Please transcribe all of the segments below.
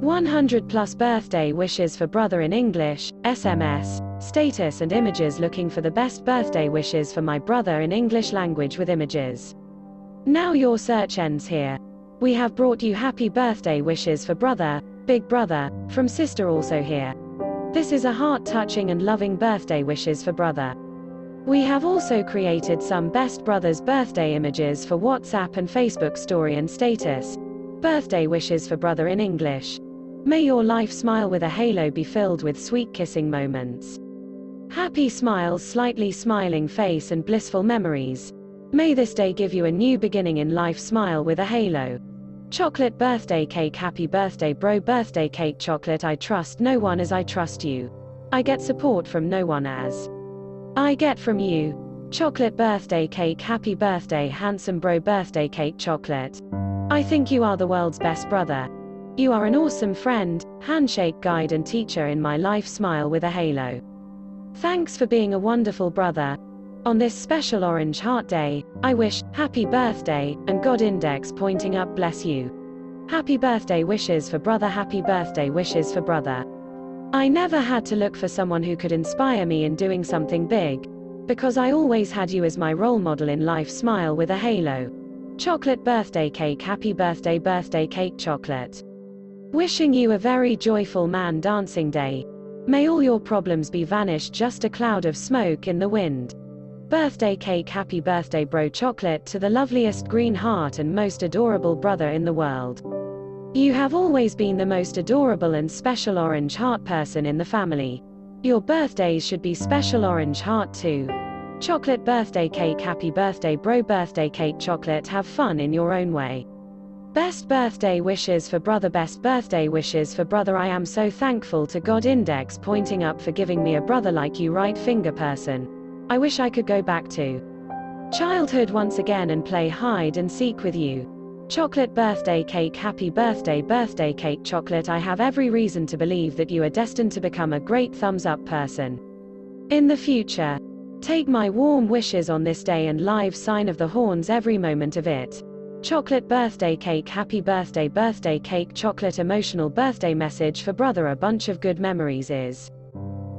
One hundred plus birthday wishes for brother in English, SMS, status and images looking for the best birthday wishes for my brother in English language with images. Now your search ends here. We have brought you happy birthday wishes for brother, big brother, from sister also here. This is a heart-touching and loving birthday wishes for brother. We have also created some best brothers birthday images for WhatsApp and Facebook story and status. Birthday wishes for brother in English. May your life smile with a halo be filled with sweet kissing moments. Happy smiles, slightly smiling face and blissful memories. May this day give you a new beginning in life smile with a halo. Chocolate birthday cake happy birthday bro birthday cake chocolate I trust no one as I trust you. I get support from no one as I get from you. Chocolate birthday cake happy birthday handsome bro birthday cake chocolate. I think you are the world's best brother. You are an awesome friend, handshake guide and teacher in my life smile with a halo. Thanks for being a wonderful brother. On this special Orange Heart Day, I wish, happy birthday, and God index pointing up bless you. Happy birthday wishes for brother, happy birthday wishes for brother. I never had to look for someone who could inspire me in doing something big. Because I always had you as my role model in life smile with a halo. Chocolate birthday cake, happy birthday, birthday cake chocolate. Wishing you a very joyful man dancing day. May all your problems be vanished just a cloud of smoke in the wind. Birthday cake happy birthday bro chocolate to the loveliest green heart and most adorable brother in the world. You have always been the most adorable and special orange heart person in the family. Your birthdays should be special orange heart too. Chocolate birthday cake happy birthday bro birthday cake chocolate have fun in your own way. Best birthday wishes for brother best birthday wishes for brother I am so thankful to God index pointing up for giving me a brother like you right finger person. I wish I could go back to childhood once again and play hide and seek with you. Chocolate birthday cake, happy birthday, birthday cake chocolate. I have every reason to believe that you are destined to become a great thumbs up person. In the future, take my warm wishes on this day and live sign of the horns every moment of it. Chocolate birthday cake, happy birthday, birthday cake, chocolate emotional birthday message for brother. A bunch of good memories is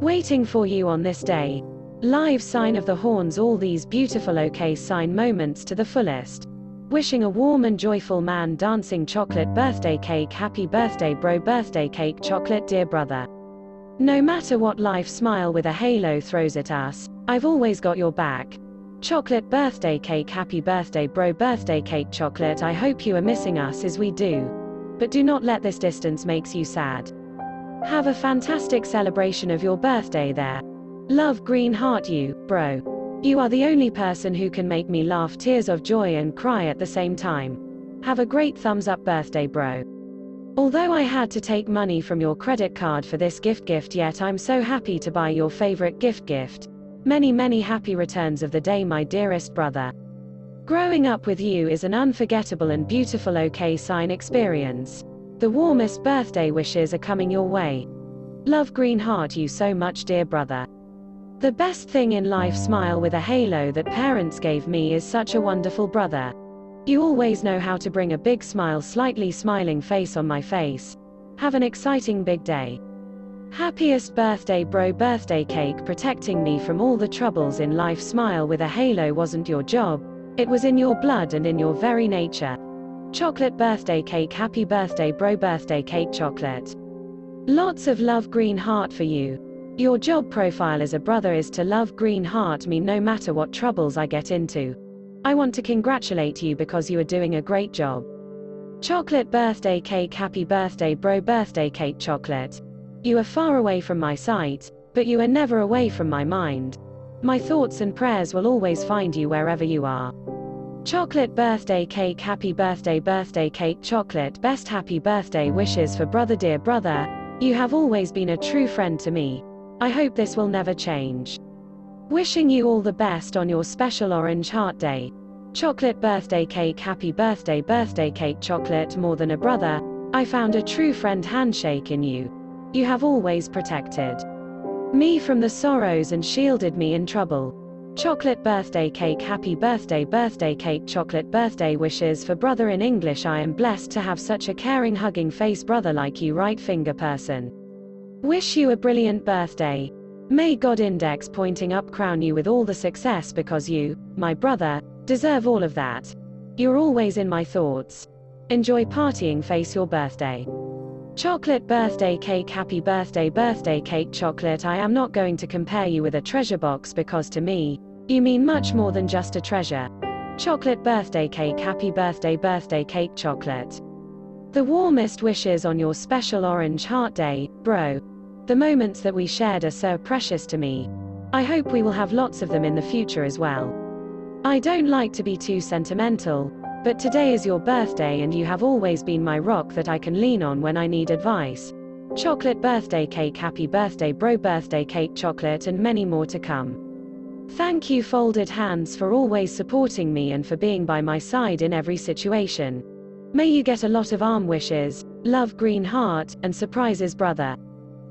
waiting for you on this day. Live sign of the horns all these beautiful OK sign moments to the fullest. Wishing a warm and joyful man dancing chocolate birthday cake happy birthday bro birthday cake chocolate dear brother. No matter what life smile with a halo throws at us, I've always got your back. Chocolate birthday cake happy birthday bro birthday cake chocolate I hope you are missing us as we do. But do not let this distance makes you sad. Have a fantastic celebration of your birthday there. Love green heart you, bro. You are the only person who can make me laugh tears of joy and cry at the same time. Have a great thumbs up birthday bro. Although I had to take money from your credit card for this gift gift yet I'm so happy to buy your favorite gift gift. Many many happy returns of the day my dearest brother. Growing up with you is an unforgettable and beautiful OK sign experience. The warmest birthday wishes are coming your way. Love green heart you so much dear brother. The best thing in life smile with a halo that parents gave me is such a wonderful brother. You always know how to bring a big smile slightly smiling face on my face. Have an exciting big day. Happiest birthday bro birthday cake protecting me from all the troubles in life smile with a halo wasn't your job, it was in your blood and in your very nature. Chocolate birthday cake happy birthday bro birthday cake chocolate. Lots of love green heart for you. Your job profile as a brother is to love green heart me no matter what troubles I get into. I want to congratulate you because you are doing a great job. Chocolate birthday cake happy birthday bro birthday cake chocolate. You are far away from my sight, but you are never away from my mind. My thoughts and prayers will always find you wherever you are. Chocolate birthday cake happy birthday birthday cake chocolate best happy birthday wishes for brother dear brother. You have always been a true friend to me. I hope this will never change. Wishing you all the best on your special Orange Heart Day. Chocolate birthday cake happy birthday birthday cake chocolate more than a brother, I found a true friend handshake in you. You have always protected me from the sorrows and shielded me in trouble. Chocolate birthday cake Happy birthday birthday cake Chocolate birthday wishes for brother in English I am blessed to have such a caring hugging face brother like you right finger person. Wish you a brilliant birthday. May God index pointing up crown you with all the success because you, my brother, deserve all of that. You're always in my thoughts. Enjoy partying face your birthday. Chocolate birthday cake Happy birthday birthday cake chocolate I am not going to compare you with a treasure box because to me, you mean much more than just a treasure. Chocolate birthday cake Happy birthday birthday cake chocolate. The warmest wishes on your special orange heart day, bro. The moments that we shared are so precious to me. I hope we will have lots of them in the future as well. I don't like to be too sentimental, but today is your birthday and you have always been my rock that I can lean on when I need advice. Chocolate birthday cake Happy birthday bro birthday cake chocolate and many more to come. Thank you folded hands for always supporting me and for being by my side in every situation. May you get a lot of arm wishes, love green heart, and surprises brother.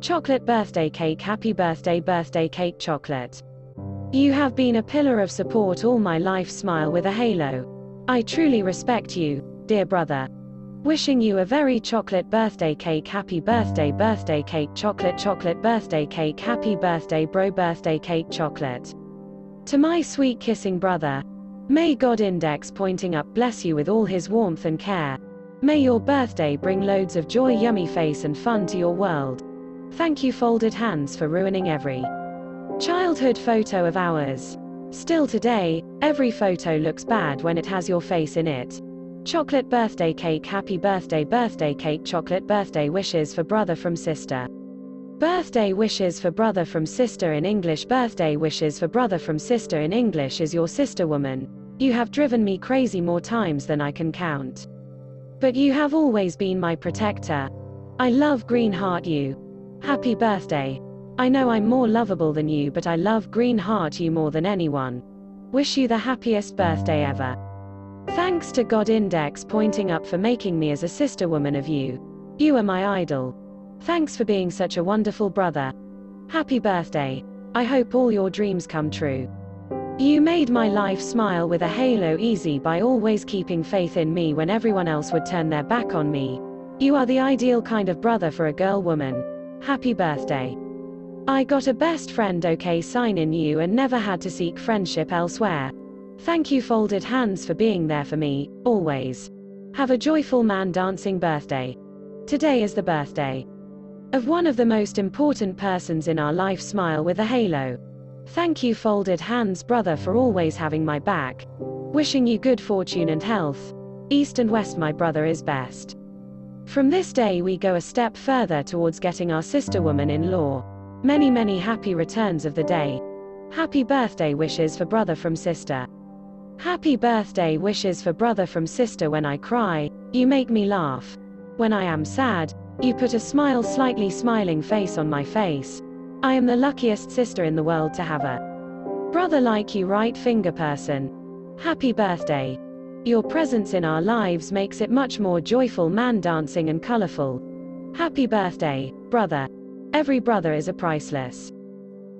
Chocolate birthday cake Happy birthday birthday cake chocolate. You have been a pillar of support all my life smile with a halo. I truly respect you, dear brother. Wishing you a very chocolate birthday cake Happy birthday birthday cake chocolate chocolate birthday cake Happy birthday bro birthday cake chocolate. To my sweet kissing brother, may God index pointing up bless you with all his warmth and care. May your birthday bring loads of joy, yummy face, and fun to your world. Thank you, folded hands, for ruining every childhood photo of ours. Still today, every photo looks bad when it has your face in it. Chocolate birthday cake, happy birthday, birthday cake, chocolate birthday wishes for brother from sister. Birthday wishes for brother from sister in English. Birthday wishes for brother from sister in English is your sister woman. You have driven me crazy more times than I can count. But you have always been my protector. I love Green Heart you. Happy birthday. I know I'm more lovable than you, but I love Green Heart you more than anyone. Wish you the happiest birthday ever. Thanks to God Index pointing up for making me as a sister woman of you. You are my idol. Thanks for being such a wonderful brother. Happy birthday. I hope all your dreams come true. You made my life smile with a halo easy by always keeping faith in me when everyone else would turn their back on me. You are the ideal kind of brother for a girl woman. Happy birthday. I got a best friend okay sign in you and never had to seek friendship elsewhere. Thank you folded hands for being there for me, always. Have a joyful man dancing birthday. Today is the birthday of one of the most important persons in our life smile with a halo. Thank you folded hands brother for always having my back. Wishing you good fortune and health. East and west my brother is best. From this day we go a step further towards getting our sister woman in law. Many many happy returns of the day. Happy birthday wishes for brother from sister. Happy birthday wishes for brother from sister when I cry, you make me laugh. When I am sad, you put a smile slightly smiling face on my face. I am the luckiest sister in the world to have a brother like you right finger person. Happy birthday. Your presence in our lives makes it much more joyful man dancing and colorful. Happy birthday, brother. Every brother is a priceless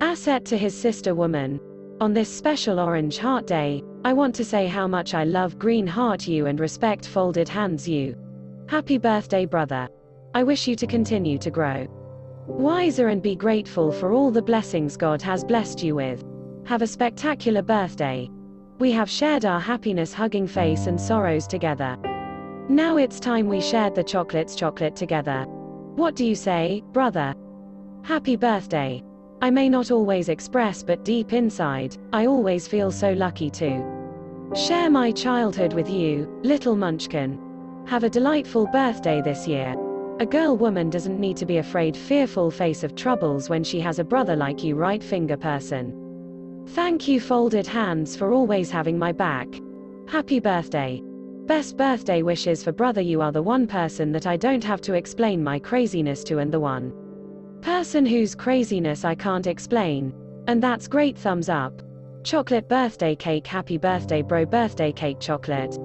asset to his sister woman. On this special Orange Heart Day, I want to say how much I love Green Heart you and respect Folded Hands you. Happy birthday, brother. I wish you to continue to grow wiser and be grateful for all the blessings God has blessed you with. Have a spectacular birthday. We have shared our happiness hugging face and sorrows together. Now it's time we shared the chocolates chocolate together. What do you say, brother? Happy birthday. I may not always express, but deep inside, I always feel so lucky to share my childhood with you, little munchkin. Have a delightful birthday this year. A girl woman doesn't need to be afraid fearful face of troubles when she has a brother like you right finger person. Thank you folded hands for always having my back. Happy birthday. Best birthday wishes for brother you are the one person that I don't have to explain my craziness to and the one person whose craziness I can't explain. And that's great thumbs up. Chocolate birthday cake happy birthday bro birthday cake chocolate.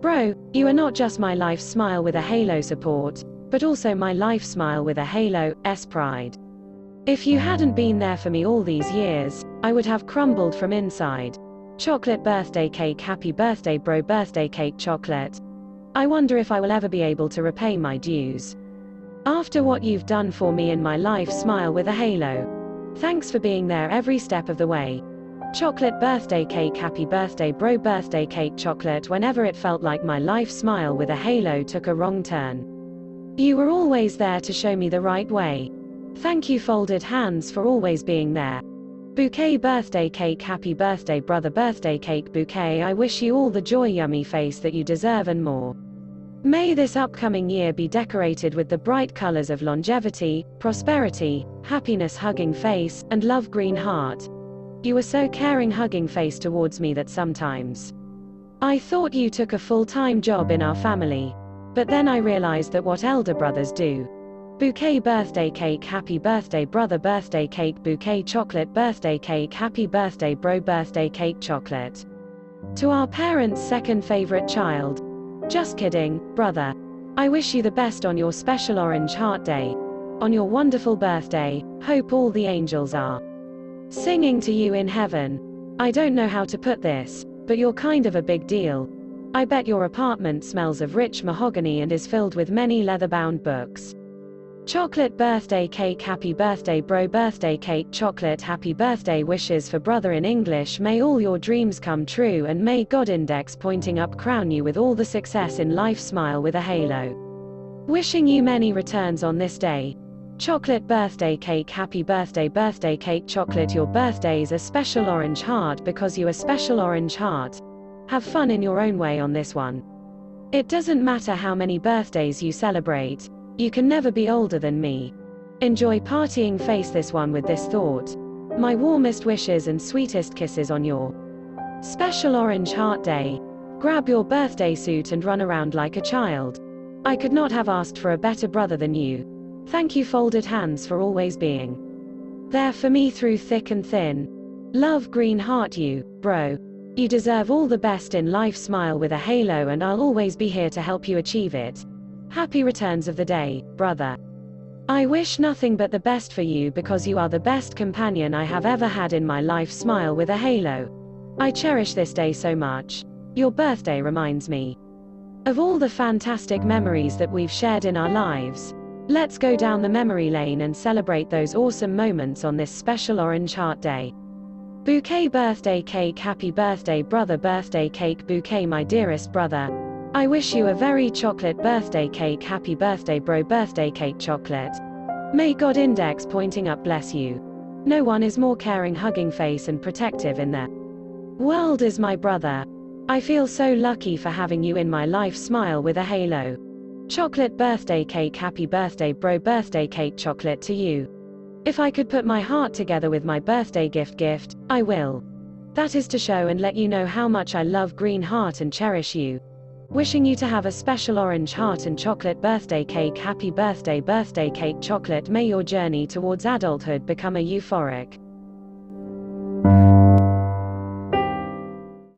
Bro, you are not just my life smile with a halo support, but also my life smile with a halo, S pride. If you hadn't been there for me all these years, I would have crumbled from inside. Chocolate birthday cake, happy birthday, bro, birthday cake, chocolate. I wonder if I will ever be able to repay my dues. After what you've done for me in my life, smile with a halo. Thanks for being there every step of the way. Chocolate birthday cake, happy birthday, bro, birthday cake, chocolate. Whenever it felt like my life, smile with a halo took a wrong turn. You were always there to show me the right way. Thank you, folded hands, for always being there. Bouquet birthday cake, happy birthday, brother, birthday cake bouquet. I wish you all the joy, yummy face that you deserve and more. May this upcoming year be decorated with the bright colors of longevity, prosperity, happiness, hugging face, and love, green heart. You were so caring, hugging face towards me that sometimes I thought you took a full time job in our family. But then I realized that what elder brothers do. Bouquet birthday cake, happy birthday, brother, birthday cake, bouquet chocolate, birthday cake, happy birthday, bro, birthday cake, chocolate. To our parents' second favorite child. Just kidding, brother. I wish you the best on your special Orange Heart Day. On your wonderful birthday, hope all the angels are singing to you in heaven. I don't know how to put this, but you're kind of a big deal. I bet your apartment smells of rich mahogany and is filled with many leather bound books. Chocolate birthday cake happy birthday bro birthday cake chocolate happy birthday wishes for brother in English may all your dreams come true and may God index pointing up crown you with all the success in life smile with a halo. Wishing you many returns on this day. Chocolate birthday cake happy birthday birthday cake chocolate your birthday's a special orange heart because you a special orange heart. Have fun in your own way on this one. It doesn't matter how many birthdays you celebrate, you can never be older than me. Enjoy partying, face this one with this thought. My warmest wishes and sweetest kisses on your special Orange Heart Day. Grab your birthday suit and run around like a child. I could not have asked for a better brother than you. Thank you, folded hands, for always being there for me through thick and thin. Love, green heart, you, bro. You deserve all the best in life. Smile with a halo, and I'll always be here to help you achieve it. Happy returns of the day, brother. I wish nothing but the best for you because you are the best companion I have ever had in my life. Smile with a halo. I cherish this day so much. Your birthday reminds me of all the fantastic memories that we've shared in our lives. Let's go down the memory lane and celebrate those awesome moments on this special Orange Heart Day. Bouquet birthday cake happy birthday brother birthday cake bouquet my dearest brother. I wish you a very chocolate birthday cake happy birthday bro birthday cake chocolate. May God index pointing up bless you. No one is more caring hugging face and protective in the world is my brother. I feel so lucky for having you in my life smile with a halo. Chocolate birthday cake happy birthday bro birthday cake chocolate to you. If I could put my heart together with my birthday gift gift, I will. That is to show and let you know how much I love Green Heart and cherish you. Wishing you to have a special orange heart and chocolate birthday cake. Happy birthday, birthday cake chocolate. May your journey towards adulthood become a euphoric